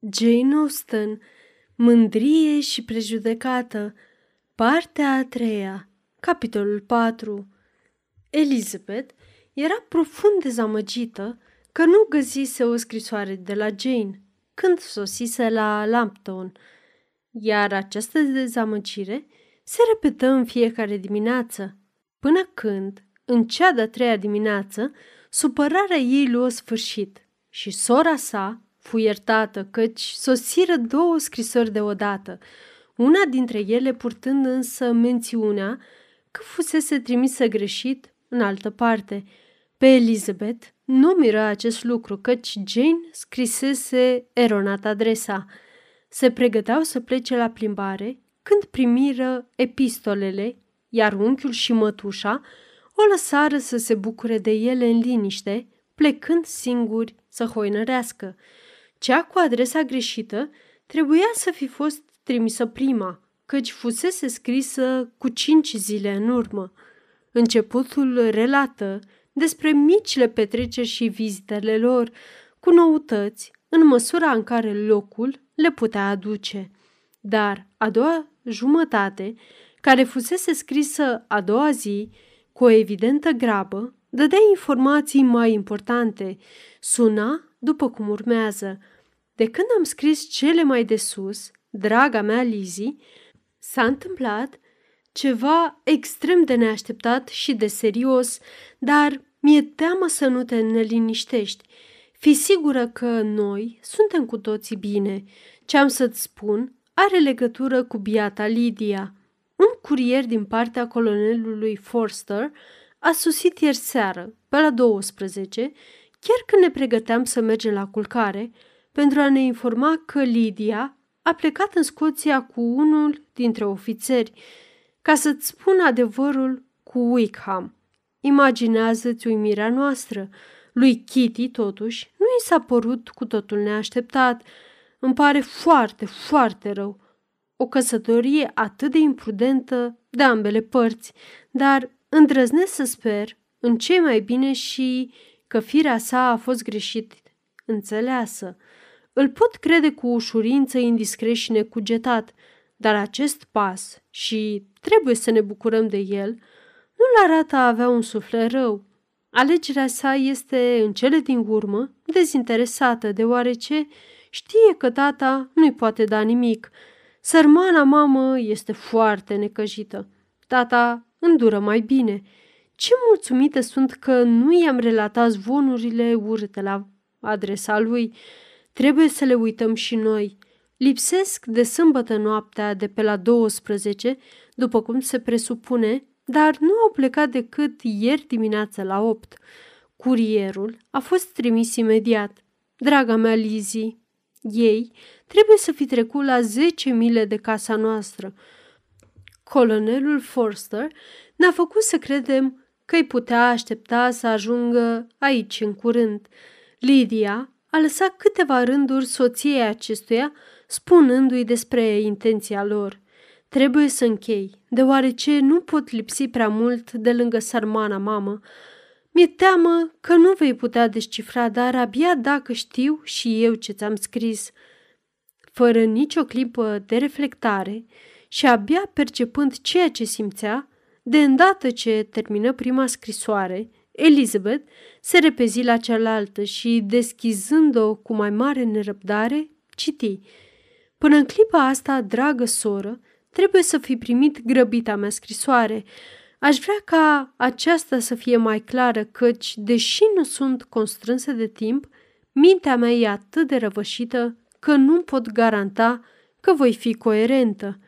Jane Austen, Mândrie și prejudecată, partea a treia, capitolul 4 Elizabeth era profund dezamăgită că nu găsise o scrisoare de la Jane când sosise la Lampton, iar această dezamăgire se repetă în fiecare dimineață, până când, în cea de-a treia dimineață, supărarea ei luă sfârșit și sora sa, fu iertată, căci sosiră două scrisori deodată, una dintre ele purtând însă mențiunea că fusese trimisă greșit în altă parte. Pe Elizabeth nu miră acest lucru, căci Jane scrisese eronat adresa. Se pregăteau să plece la plimbare când primiră epistolele, iar unchiul și mătușa o lăsară să se bucure de ele în liniște, plecând singuri să hoinărească. Cea cu adresa greșită trebuia să fi fost trimisă prima, căci fusese scrisă cu cinci zile în urmă. Începutul relată despre micile petreceri și vizitele lor, cu noutăți, în măsura în care locul le putea aduce. Dar a doua jumătate, care fusese scrisă a doua zi, cu o evidentă grabă, dădea informații mai importante. Suna după cum urmează. De când am scris cele mai de sus, draga mea Lizzie, s-a întâmplat ceva extrem de neașteptat și de serios, dar mi-e teamă să nu te neliniștești. Fi sigură că noi suntem cu toții bine. Ce am să-ți spun are legătură cu biata Lydia. Un curier din partea colonelului Forster a susit ieri seară, pe la 12, chiar când ne pregăteam să mergem la culcare, pentru a ne informa că Lydia a plecat în Scoția cu unul dintre ofițeri, ca să-ți spun adevărul cu Wickham. Imaginează-ți uimirea noastră. Lui Kitty, totuși, nu i s-a părut cu totul neașteptat. Îmi pare foarte, foarte rău. O căsătorie atât de imprudentă de ambele părți, dar îndrăznesc să sper în ce mai bine și că firea sa a fost greșit înțeleasă. Îl pot crede cu ușurință indiscret și necugetat, dar acest pas, și trebuie să ne bucurăm de el, nu-l arată a avea un suflet rău. Alegerea sa este, în cele din urmă, dezinteresată, deoarece știe că tata nu-i poate da nimic. Sărmana mamă este foarte necăjită. Tata îndură mai bine. Ce mulțumite sunt că nu i-am relatat zvonurile urâte la adresa lui. Trebuie să le uităm și noi. Lipsesc de sâmbătă noaptea de pe la 12, după cum se presupune, dar nu au plecat decât ieri dimineață la 8. Curierul a fost trimis imediat. Draga mea Lizzie, ei trebuie să fi trecut la 10 mile de casa noastră. Colonelul Forster ne-a făcut să credem că îi putea aștepta să ajungă aici în curând. Lydia a lăsat câteva rânduri soției acestuia, spunându-i despre intenția lor. Trebuie să închei, deoarece nu pot lipsi prea mult de lângă sarmana mamă. Mi-e teamă că nu vei putea descifra, dar abia dacă știu și eu ce ți-am scris. Fără nicio clipă de reflectare și abia percepând ceea ce simțea, de îndată ce termină prima scrisoare, Elizabeth se repezi la cealaltă și, deschizând-o cu mai mare nerăbdare, citi. Până în clipa asta, dragă soră, trebuie să fi primit grăbita mea scrisoare. Aș vrea ca aceasta să fie mai clară, căci, deși nu sunt constrânsă de timp, mintea mea e atât de răvășită că nu pot garanta că voi fi coerentă.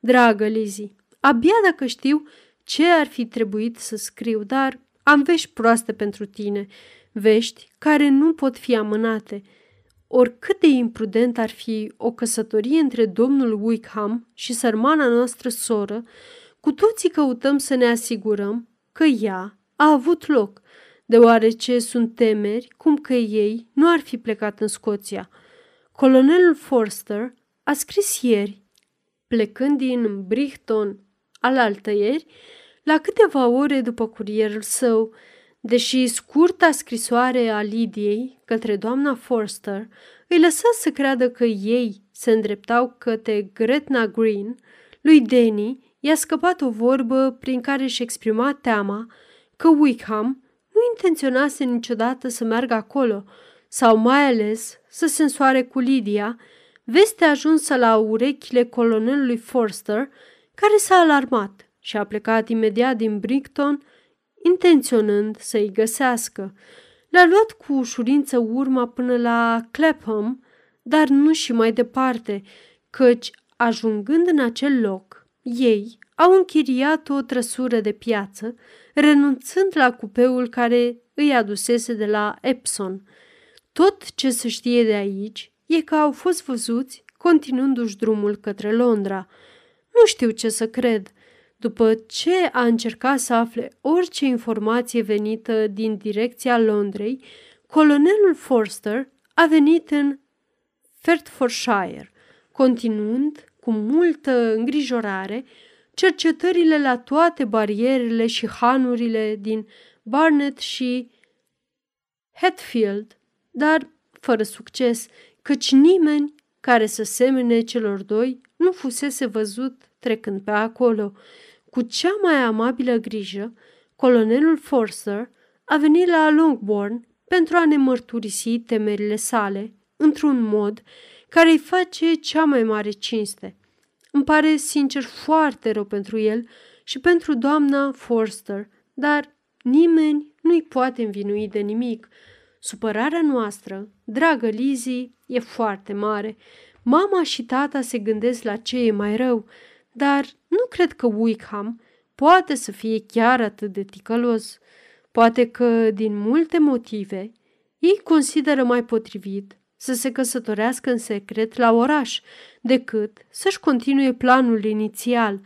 Dragă Lizzie, abia dacă știu ce ar fi trebuit să scriu, dar am vești proaste pentru tine, vești care nu pot fi amânate. Oricât de imprudent ar fi o căsătorie între domnul Wickham și sărmana noastră soră, cu toții căutăm să ne asigurăm că ea a avut loc, deoarece sunt temeri cum că ei nu ar fi plecat în Scoția. Colonelul Forster a scris ieri, plecând din Brighton al altăieri, la câteva ore după curierul său, deși scurta scrisoare a Lidiei către doamna Forster îi lăsa să creadă că ei se îndreptau către Gretna Green, lui Danny i-a scăpat o vorbă prin care își exprima teama că Wickham nu intenționase niciodată să meargă acolo sau mai ales să se însoare cu Lydia, vestea ajunsă la urechile colonelului Forster, care s-a alarmat și a plecat imediat din Brickton, intenționând să-i găsească. Le-a luat cu ușurință urma până la Clapham, dar nu și mai departe, căci, ajungând în acel loc, ei au închiriat o trăsură de piață, renunțând la cupeul care îi adusese de la Epson. Tot ce se știe de aici e că au fost văzuți continuându-și drumul către Londra. Nu știu ce să cred. După ce a încercat să afle orice informație venită din direcția Londrei, colonelul Forster a venit în Hertfordshire, continuând cu multă îngrijorare cercetările la toate barierele și hanurile din Barnet și Hatfield, dar fără succes, căci nimeni care să semene celor doi nu fusese văzut trecând pe acolo. Cu cea mai amabilă grijă, colonelul Forster a venit la Longbourn pentru a ne mărturisi temerile sale într-un mod care îi face cea mai mare cinste. Îmi pare sincer foarte rău pentru el și pentru doamna Forster, dar nimeni nu-i poate învinui de nimic. Supărarea noastră, dragă Lizzie, e foarte mare. Mama și tata se gândesc la ce e mai rău, dar nu cred că Wickham poate să fie chiar atât de ticălos. Poate că, din multe motive, ei consideră mai potrivit să se căsătorească în secret la oraș decât să-și continue planul inițial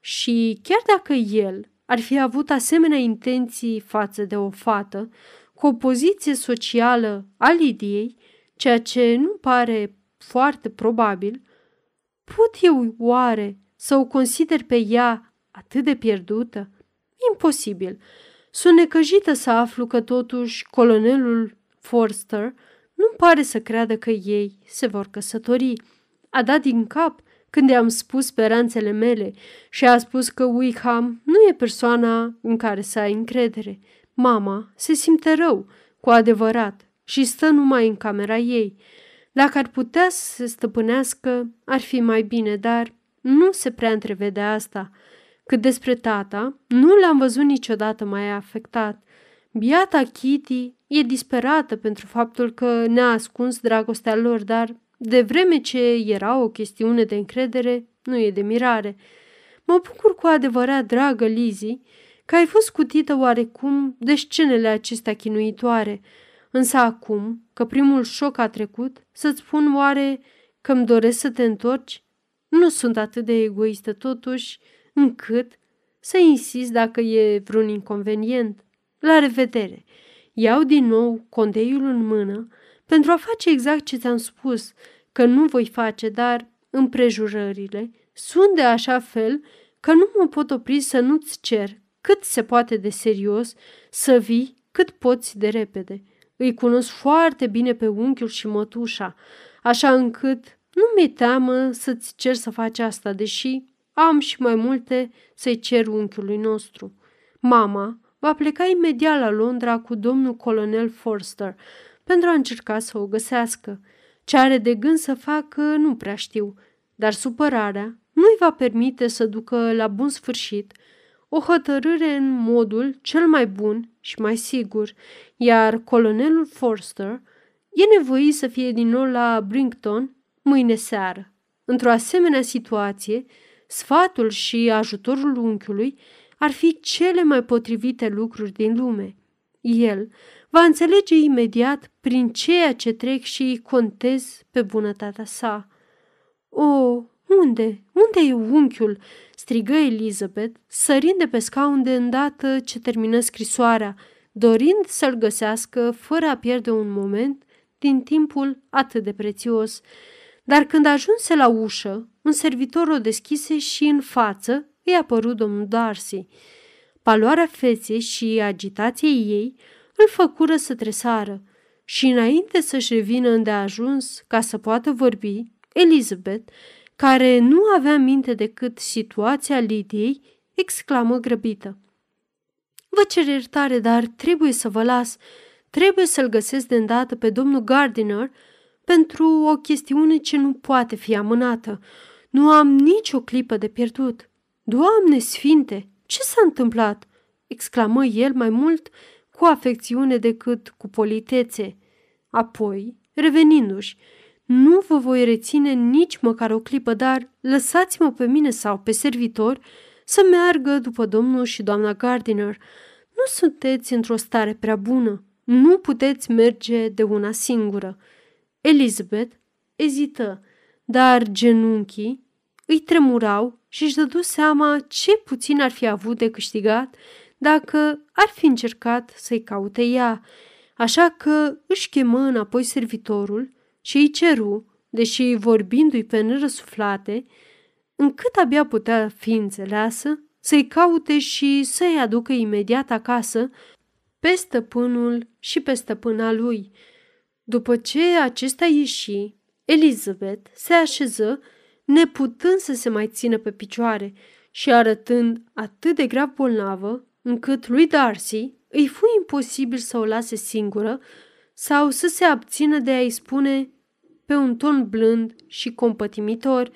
și chiar dacă el ar fi avut asemenea intenții față de o fată cu o poziție socială a Lidiei, ceea ce nu pare foarte probabil, pot eu oare să o consider pe ea atât de pierdută? Imposibil. Sunt necăjită să aflu că totuși colonelul Forster nu pare să creadă că ei se vor căsători. A dat din cap când i-am spus speranțele mele și a spus că Wickham nu e persoana în care să ai încredere. Mama se simte rău, cu adevărat, și stă numai în camera ei. Dacă ar putea să se stăpânească, ar fi mai bine, dar nu se prea întrevede asta. Cât despre tata, nu l-am văzut niciodată mai afectat. Biata Kitty e disperată pentru faptul că ne-a ascuns dragostea lor, dar de vreme ce era o chestiune de încredere, nu e de mirare. Mă bucur cu adevărat, dragă Lizzie, că ai fost scutită oarecum de scenele acestea chinuitoare, însă acum că primul șoc a trecut, să-ți spun oare că îmi doresc să te întorci? Nu sunt atât de egoistă totuși, încât să insist dacă e vreun inconvenient. La revedere! Iau din nou condeiul în mână pentru a face exact ce ți-am spus că nu voi face, dar împrejurările sunt de așa fel că nu mă pot opri să nu-ți cer cât se poate de serios să vii cât poți de repede. Îi cunosc foarte bine pe unchiul și mătușa, așa încât nu mi-e teamă să-ți cer să faci asta, deși am și mai multe să-i cer unchiului nostru. Mama va pleca imediat la Londra cu domnul colonel Forster pentru a încerca să o găsească. Ce are de gând să facă nu prea știu, dar supărarea nu-i va permite să ducă la bun sfârșit o hotărâre în modul cel mai bun și mai sigur, iar colonelul Forster e nevoit să fie din nou la Brinkton mâine seară. Într-o asemenea situație, sfatul și ajutorul unchiului ar fi cele mai potrivite lucruri din lume. El va înțelege imediat prin ceea ce trec și contez pe bunătatea sa. O, unde? Unde e unchiul?" strigă Elizabeth, sărind de pe scaun de îndată ce termină scrisoarea, dorind să-l găsească fără a pierde un moment din timpul atât de prețios. Dar când ajunse la ușă, un servitor o deschise și în față îi apărut domnul Darcy. Paloarea feței și agitației ei îl făcură să tresară și înainte să-și revină îndeajuns ca să poată vorbi, Elizabeth, care nu avea minte decât situația Lidiei, exclamă grăbită. Vă cer iertare, dar trebuie să vă las. Trebuie să-l găsesc de îndată pe domnul Gardiner pentru o chestiune ce nu poate fi amânată. Nu am nicio clipă de pierdut. Doamne sfinte, ce s-a întâmplat?" exclamă el mai mult cu afecțiune decât cu politețe. Apoi, revenindu-și, nu vă voi reține nici măcar o clipă, dar lăsați-mă pe mine sau pe servitor să meargă după domnul și doamna Gardiner. Nu sunteți într-o stare prea bună. Nu puteți merge de una singură. Elizabeth ezită, dar genunchii îi tremurau și își dădu seama ce puțin ar fi avut de câștigat dacă ar fi încercat să-i caute ea, așa că își chemă înapoi servitorul și îi ceru, deși vorbindu-i pe nărăsuflate, încât abia putea fi înțeleasă, să-i caute și să-i aducă imediat acasă pe stăpânul și pe stăpâna lui. După ce acesta ieși, Elizabeth se așeză, neputând să se mai țină pe picioare și arătând atât de grav bolnavă, încât lui Darcy îi fu imposibil să o lase singură sau să se abțină de a-i spune pe un ton blând și compătimitor,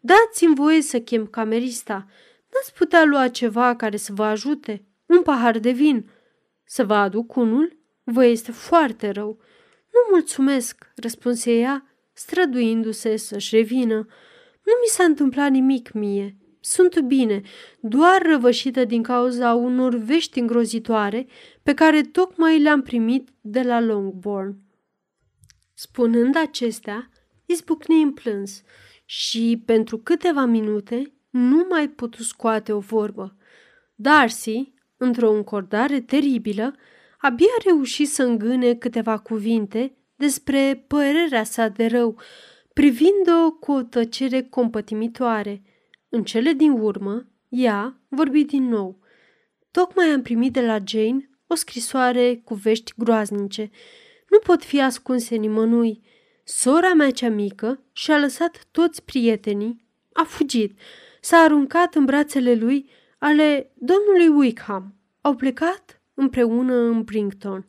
dați-mi voie să chem camerista. N-ați putea lua ceva care să vă ajute? Un pahar de vin. Să vă aduc unul? Vă este foarte rău. Nu mulțumesc, răspunse ea, străduindu-se să-și revină. Nu mi s-a întâmplat nimic mie. Sunt bine, doar răvășită din cauza unor vești îngrozitoare pe care tocmai le-am primit de la Longbourn. Spunând acestea, izbucni în plâns și pentru câteva minute nu mai putu scoate o vorbă. Darcy, într-o încordare teribilă, abia reuși să îngâne câteva cuvinte despre părerea sa de rău, privind-o cu o tăcere compătimitoare. În cele din urmă, ea vorbi din nou. Tocmai am primit de la Jane o scrisoare cu vești groaznice. Nu pot fi ascunse nimănui. Sora mea cea mică și-a lăsat toți prietenii, a fugit, s-a aruncat în brațele lui ale domnului Wickham. Au plecat împreună în Brington.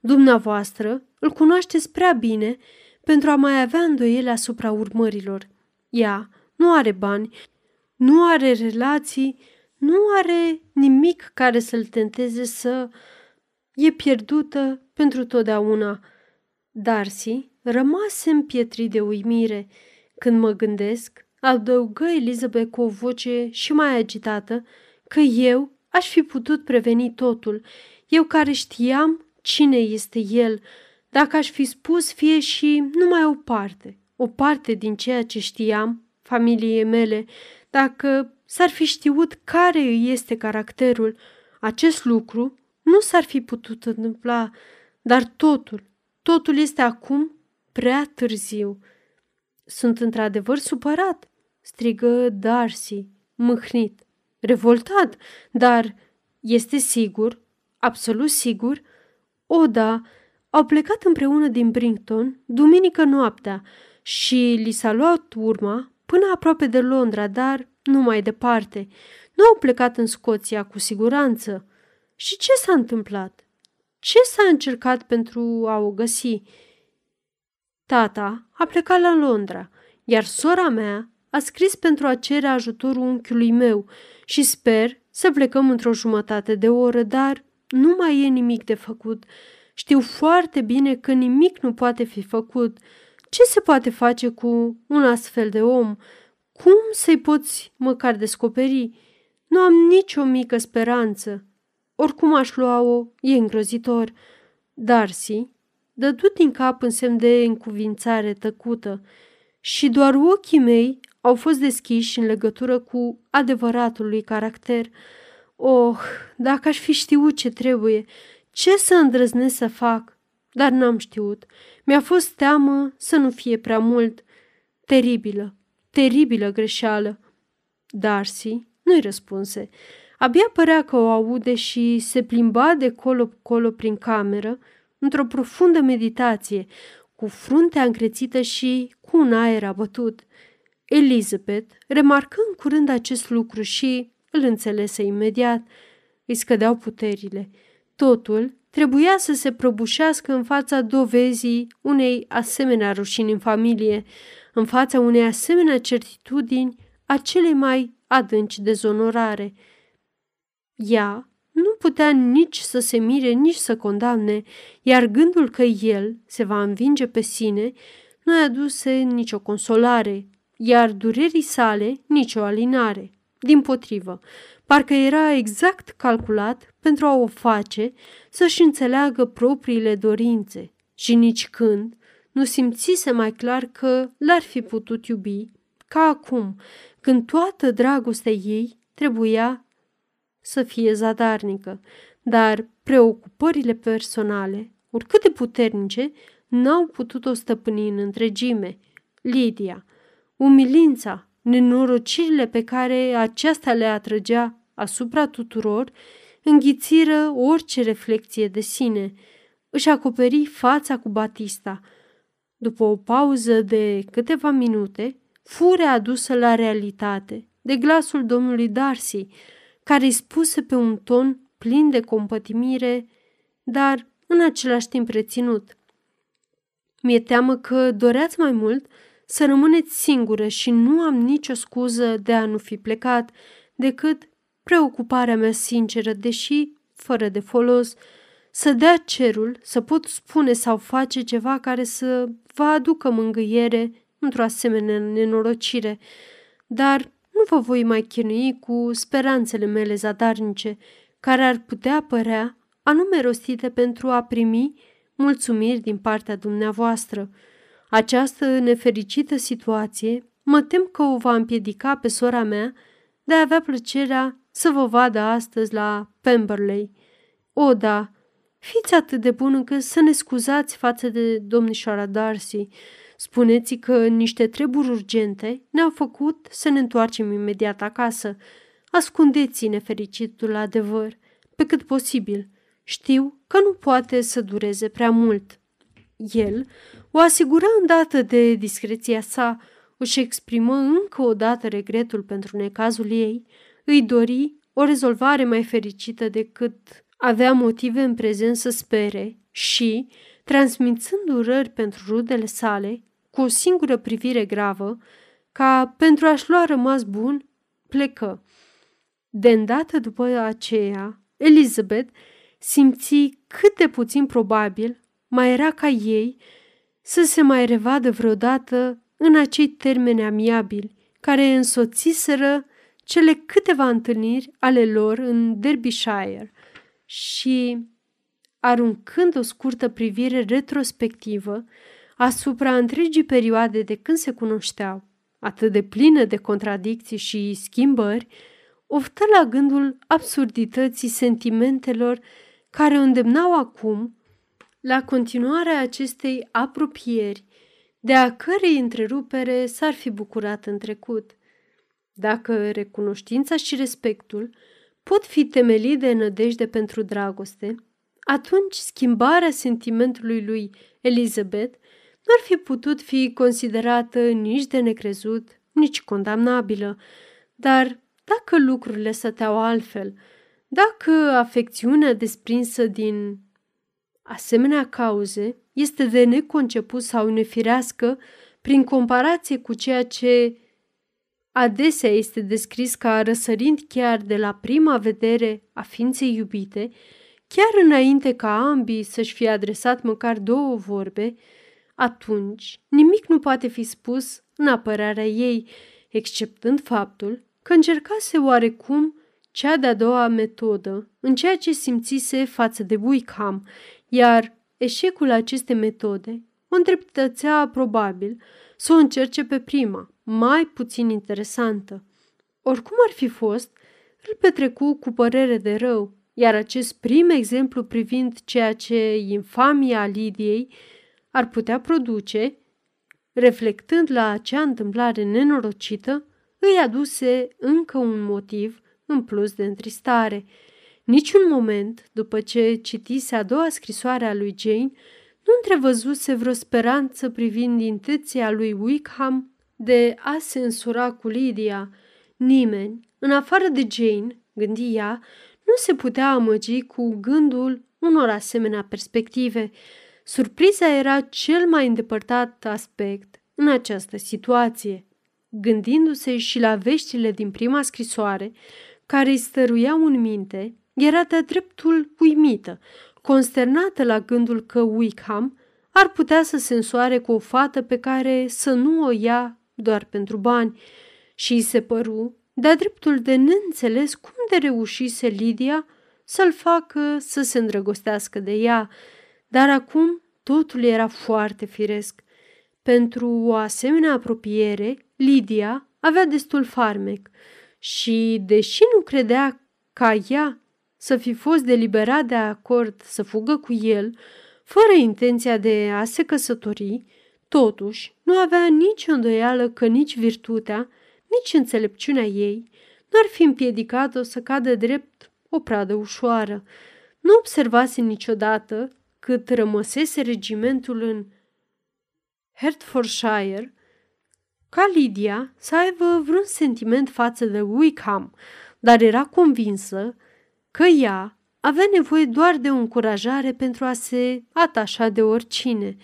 Dumneavoastră îl cunoașteți prea bine pentru a mai avea îndoiele asupra urmărilor. Ea nu are bani, nu are relații, nu are nimic care să-l tenteze să e pierdută pentru totdeauna. Darcy rămase împietrit de uimire. Când mă gândesc, adăugă Elizabeth cu o voce și mai agitată, că eu aș fi putut preveni totul, eu care știam cine este el, dacă aș fi spus fie și numai o parte, o parte din ceea ce știam, familiei mele, dacă s-ar fi știut care îi este caracterul, acest lucru nu s-ar fi putut întâmpla, dar totul, totul este acum prea târziu. Sunt într-adevăr supărat, strigă Darcy, mâhnit, revoltat, dar este sigur, absolut sigur? O, da, au plecat împreună din Brington duminică noaptea și li s-a luat urma până aproape de Londra, dar nu mai departe. Nu au plecat în Scoția cu siguranță. Și ce s-a întâmplat? Ce s-a încercat pentru a o găsi? Tata a plecat la Londra, iar sora mea a scris pentru a cere ajutorul unchiului meu și sper să plecăm într-o jumătate de oră, dar nu mai e nimic de făcut. Știu foarte bine că nimic nu poate fi făcut. Ce se poate face cu un astfel de om? Cum să-i poți măcar descoperi? Nu am nicio mică speranță. Oricum aș lua-o, e îngrozitor. Darcy dădu din cap în semn de încuvințare tăcută și doar ochii mei au fost deschiși în legătură cu adevăratul lui caracter. Oh, dacă aș fi știut ce trebuie, ce să îndrăznesc să fac, dar n-am știut. Mi-a fost teamă să nu fie prea mult. Teribilă, teribilă greșeală. Darcy nu-i răspunse. Abia părea că o aude și se plimba de colo-colo prin cameră, într-o profundă meditație, cu fruntea încrețită și cu un aer abătut. Elizabeth remarcă în curând acest lucru și îl înțelese imediat. Îi scădeau puterile. Totul trebuia să se prăbușească în fața dovezii unei asemenea rușini în familie, în fața unei asemenea certitudini a celei mai adânci dezonorare. Ea nu putea nici să se mire, nici să condamne, iar gândul că el se va învinge pe sine nu i-a aduse nicio consolare, iar durerii sale nicio alinare. Din potrivă, parcă era exact calculat pentru a o face să-și înțeleagă propriile dorințe și nici când nu simțise mai clar că l-ar fi putut iubi ca acum, când toată dragostea ei trebuia să fie zadarnică, dar preocupările personale, oricât de puternice, n-au putut-o stăpâni în întregime. Lidia, umilința, nenorocirile pe care aceasta le atrăgea asupra tuturor, înghițiră orice reflexie de sine. Își acoperi fața cu Batista. După o pauză de câteva minute, fure adusă la realitate de glasul domnului Darcy, care îi spuse pe un ton plin de compătimire, dar în același timp reținut. Mi-e teamă că doreați mai mult să rămâneți singură și nu am nicio scuză de a nu fi plecat, decât preocuparea mea sinceră, deși fără de folos, să dea cerul să pot spune sau face ceva care să vă aducă mângâiere într-o asemenea nenorocire, dar nu vă voi mai chinui cu speranțele mele zadarnice, care ar putea părea anume rostite pentru a primi mulțumiri din partea dumneavoastră. Această nefericită situație mă tem că o va împiedica pe sora mea de a avea plăcerea să vă vadă astăzi la Pemberley. O, da, fiți atât de bun încât să ne scuzați față de domnișoara Darcy. Spuneți că niște treburi urgente ne-au făcut să ne întoarcem imediat acasă. Ascundeți nefericitul adevăr, pe cât posibil. Știu că nu poate să dureze prea mult. El o asigură îndată de discreția sa, își exprimă încă o dată regretul pentru necazul ei, îi dori o rezolvare mai fericită decât avea motive în prezent să spere și, transmițând urări pentru rudele sale, cu o singură privire gravă, ca pentru a-și lua rămas bun, plecă. De îndată după aceea, Elizabeth simți cât de puțin probabil mai era ca ei să se mai revadă vreodată în acei termeni amiabili care însoțiseră cele câteva întâlniri ale lor în Derbyshire și, aruncând o scurtă privire retrospectivă asupra întregii perioade de când se cunoșteau, atât de plină de contradicții și schimbări, oftă la gândul absurdității sentimentelor care o îndemnau acum la continuarea acestei apropieri, de a cărei întrerupere s-ar fi bucurat în trecut. Dacă recunoștința și respectul pot fi temelii de nădejde pentru dragoste, atunci schimbarea sentimentului lui Elizabeth nu ar fi putut fi considerată nici de necrezut, nici condamnabilă. Dar dacă lucrurile stăteau altfel, dacă afecțiunea desprinsă din asemenea cauze este de neconceput sau nefirească prin comparație cu ceea ce adesea este descris ca răsărind chiar de la prima vedere a ființei iubite, chiar înainte ca ambii să-și fie adresat măcar două vorbe, atunci nimic nu poate fi spus în apărarea ei, exceptând faptul că încercase oarecum cea de-a doua metodă în ceea ce simțise față de Wickham, iar eșecul acestei metode o îndreptățea probabil să o încerce pe prima, mai puțin interesantă. Oricum ar fi fost, îl petrecu cu părere de rău, iar acest prim exemplu privind ceea ce infamia Lidiei ar putea produce, reflectând la acea întâmplare nenorocită, îi aduse încă un motiv în plus de întristare. Niciun moment, după ce citise a doua scrisoare a lui Jane, nu întrevăzuse vreo speranță privind intenția lui Wickham de a se însura cu Lydia. Nimeni, în afară de Jane, gândi ea, nu se putea amăgi cu gândul unor asemenea perspective. Surpriza era cel mai îndepărtat aspect în această situație. Gândindu-se și la veștile din prima scrisoare, care îi stăruiau în minte, era de dreptul uimită, consternată la gândul că Wickham ar putea să se însoare cu o fată pe care să nu o ia doar pentru bani. Și îi se păru de-a dreptul de neînțeles cum de reușise Lydia să-l facă să se îndrăgostească de ea, dar acum totul era foarte firesc. Pentru o asemenea apropiere, Lydia avea destul farmec și, deși nu credea ca ea să fi fost deliberat de acord să fugă cu el, fără intenția de a se căsători, totuși nu avea nici îndoială că nici virtutea, nici înțelepciunea ei nu ar fi împiedicat-o să cadă drept o pradă ușoară. Nu observase niciodată cât rămăsese regimentul în Hertfordshire, ca Lydia să aibă vreun sentiment față de Wickham, dar era convinsă că ea avea nevoie doar de o încurajare pentru a se atașa de oricine,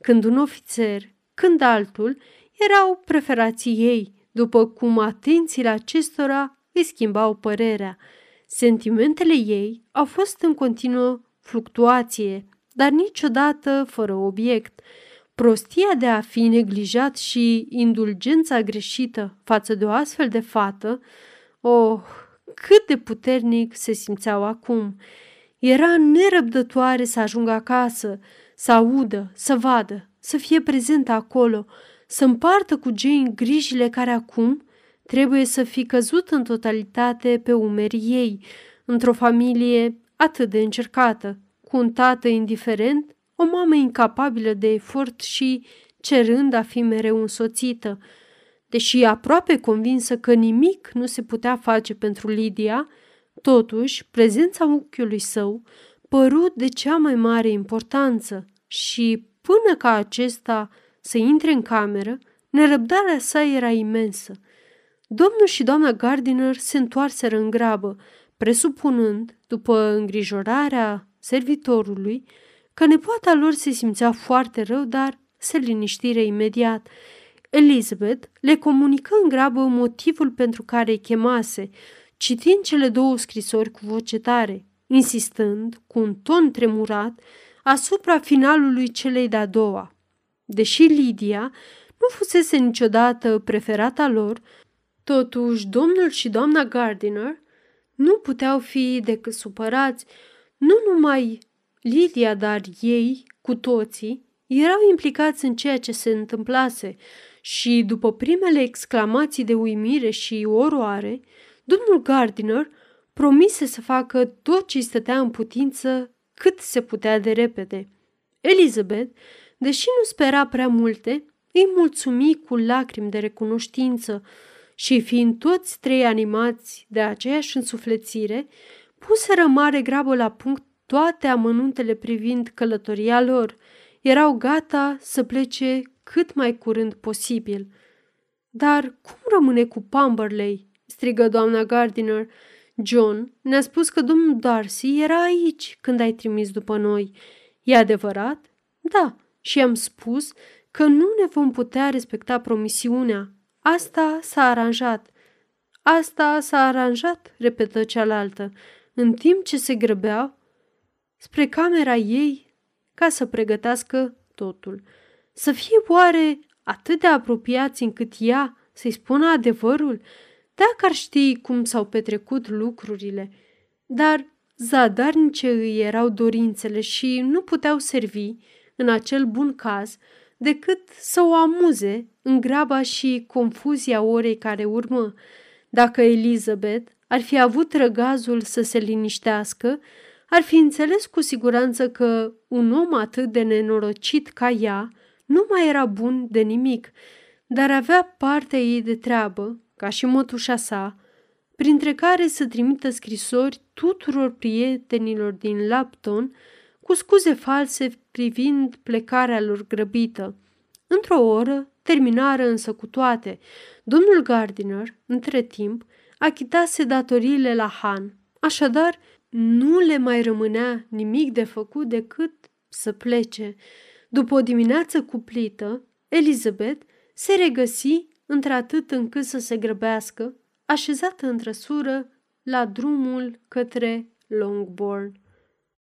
când un ofițer, când altul, erau preferații ei, după cum atențiile acestora îi schimbau părerea. Sentimentele ei au fost în continuă fluctuație, dar niciodată fără obiect. Prostia de a fi neglijat și indulgența greșită față de o astfel de fată, oh, cât de puternic se simțeau acum. Era nerăbdătoare să ajungă acasă, să audă, să vadă, să fie prezentă acolo, să împartă cu Jane grijile care acum trebuie să fi căzut în totalitate pe umerii ei, într-o familie atât de încercată, cu un tată indiferent, o mamă incapabilă de efort și cerând a fi mereu însoțită. Deși aproape convinsă că nimic nu se putea face pentru Lydia, totuși prezența unchiului său părut de cea mai mare importanță și, până ca acesta să intre în cameră, nerăbdarea sa era imensă. Domnul și doamna Gardiner se întoarseră în grabă, presupunând, după îngrijorarea servitorului, că nepoata lor se simțea foarte rău, dar se liniștire imediat. Elizabeth le comunică în grabă motivul pentru care îi chemase, citind cele două scrisori cu voce tare, insistând, cu un ton tremurat, asupra finalului celei de-a doua. Deși Lydia nu fusese niciodată preferata lor, totuși domnul și doamna Gardiner nu puteau fi decât supărați, nu numai Lydia, dar ei, cu toții, erau implicați în ceea ce se întâmplase și, după primele exclamații de uimire și oroare, domnul Gardiner promise să facă tot ce îi stătea în putință cât se putea de repede. Elizabeth, deși nu spera prea multe, îi mulțumi cu lacrimi de recunoștință și, fiind toți trei animați de aceeași însuflețire, puseră mare grabă la punct toate amănuntele privind călătoria lor. Erau gata să plece cât mai curând posibil. Dar cum rămâne cu Pamberley?" strigă doamna Gardiner. John ne-a spus că domnul Darcy era aici când ai trimis după noi. E adevărat? Da, și am spus că nu ne vom putea respecta promisiunea. Asta s-a aranjat. Asta s-a aranjat, repetă cealaltă, în timp ce se grăbeau spre camera ei ca să pregătească totul. Să fie oare atât de apropiați încât ea să-i spună adevărul, dacă ar ști cum s-au petrecut lucrurile. Dar zadarnice îi erau dorințele și nu puteau servi, în acel bun caz, decât să o amuze în graba și confuzia orei care urmă. Dacă Elizabeth ar fi avut răgazul să se liniștească, ar fi înțeles cu siguranță că un om atât de nenorocit ca ea nu mai era bun de nimic, dar avea partea ei de treabă, ca și mătușa sa, printre care să trimită scrisori tuturor prietenilor din Lapton cu scuze false privind plecarea lor grăbită. Într-o oră terminară însă cu toate. Domnul Gardiner, între timp, achitase datoriile la Han, așadar nu le mai rămânea nimic de făcut decât să plece. După o dimineață cuplită, Elizabeth se regăsi într-atât încât să se grăbească, așezată în trăsură la drumul către Longbourn.